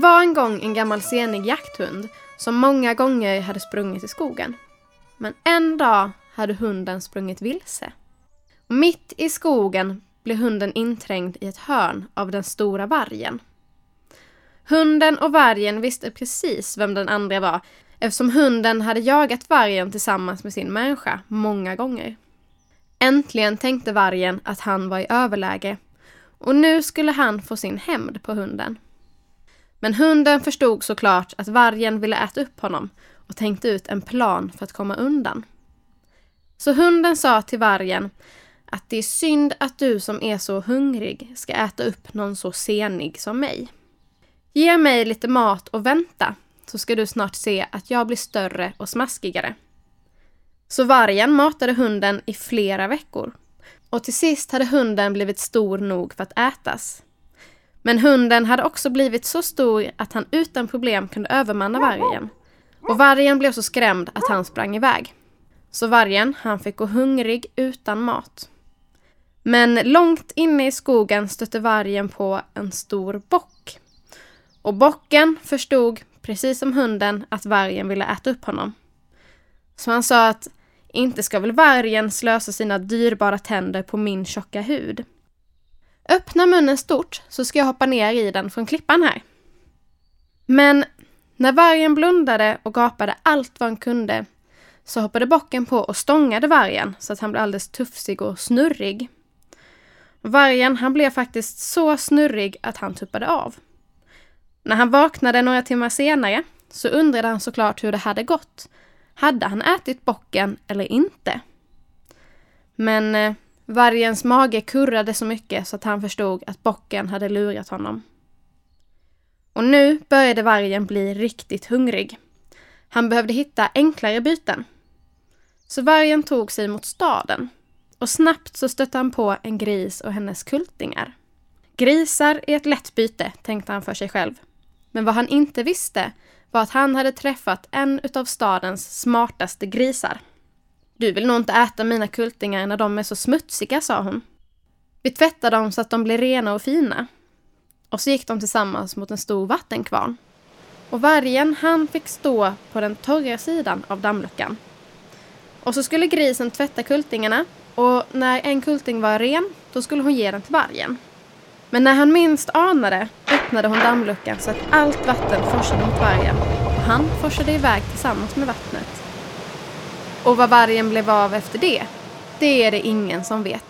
var en gång en gammal senig jakthund som många gånger hade sprungit i skogen. Men en dag hade hunden sprungit vilse. Och mitt i skogen blev hunden inträngd i ett hörn av den stora vargen. Hunden och vargen visste precis vem den andra var eftersom hunden hade jagat vargen tillsammans med sin människa många gånger. Äntligen tänkte vargen att han var i överläge och nu skulle han få sin hämnd på hunden. Men hunden förstod såklart att vargen ville äta upp honom och tänkte ut en plan för att komma undan. Så hunden sa till vargen att det är synd att du som är så hungrig ska äta upp någon så senig som mig. Ge mig lite mat och vänta, så ska du snart se att jag blir större och smaskigare. Så vargen matade hunden i flera veckor. Och till sist hade hunden blivit stor nog för att ätas. Men hunden hade också blivit så stor att han utan problem kunde övermanna vargen. Och vargen blev så skrämd att han sprang iväg. Så vargen, han fick gå hungrig utan mat. Men långt inne i skogen stötte vargen på en stor bock. Och bocken förstod, precis som hunden, att vargen ville äta upp honom. Så han sa att inte ska väl vargen slösa sina dyrbara tänder på min tjocka hud. Öppna munnen stort så ska jag hoppa ner i den från klippan här. Men när vargen blundade och gapade allt vad han kunde så hoppade bocken på och stångade vargen så att han blev alldeles tufsig och snurrig. Vargen han blev faktiskt så snurrig att han tuppade av. När han vaknade några timmar senare så undrade han såklart hur det hade gått. Hade han ätit bocken eller inte? Men eh, vargens mage kurrade så mycket så att han förstod att bocken hade lurat honom. Och nu började vargen bli riktigt hungrig. Han behövde hitta enklare byten. Så vargen tog sig mot staden och snabbt så stötte han på en gris och hennes kultingar. Grisar är ett lätt byte, tänkte han för sig själv. Men vad han inte visste var att han hade träffat en utav stadens smartaste grisar. Du vill nog inte äta mina kultingar när de är så smutsiga, sa hon. Vi tvättade dem så att de blir rena och fina. Och så gick de tillsammans mot en stor vattenkvarn. Och vargen, han fick stå på den torra sidan av dammluckan. Och så skulle grisen tvätta kultingarna och när en kulting var ren, då skulle hon ge den till vargen. Men när han minst anade öppnade hon dammluckan så att allt vatten forsade mot vargen och han forsade iväg tillsammans med vattnet. Och vad vargen blev av efter det, det är det ingen som vet.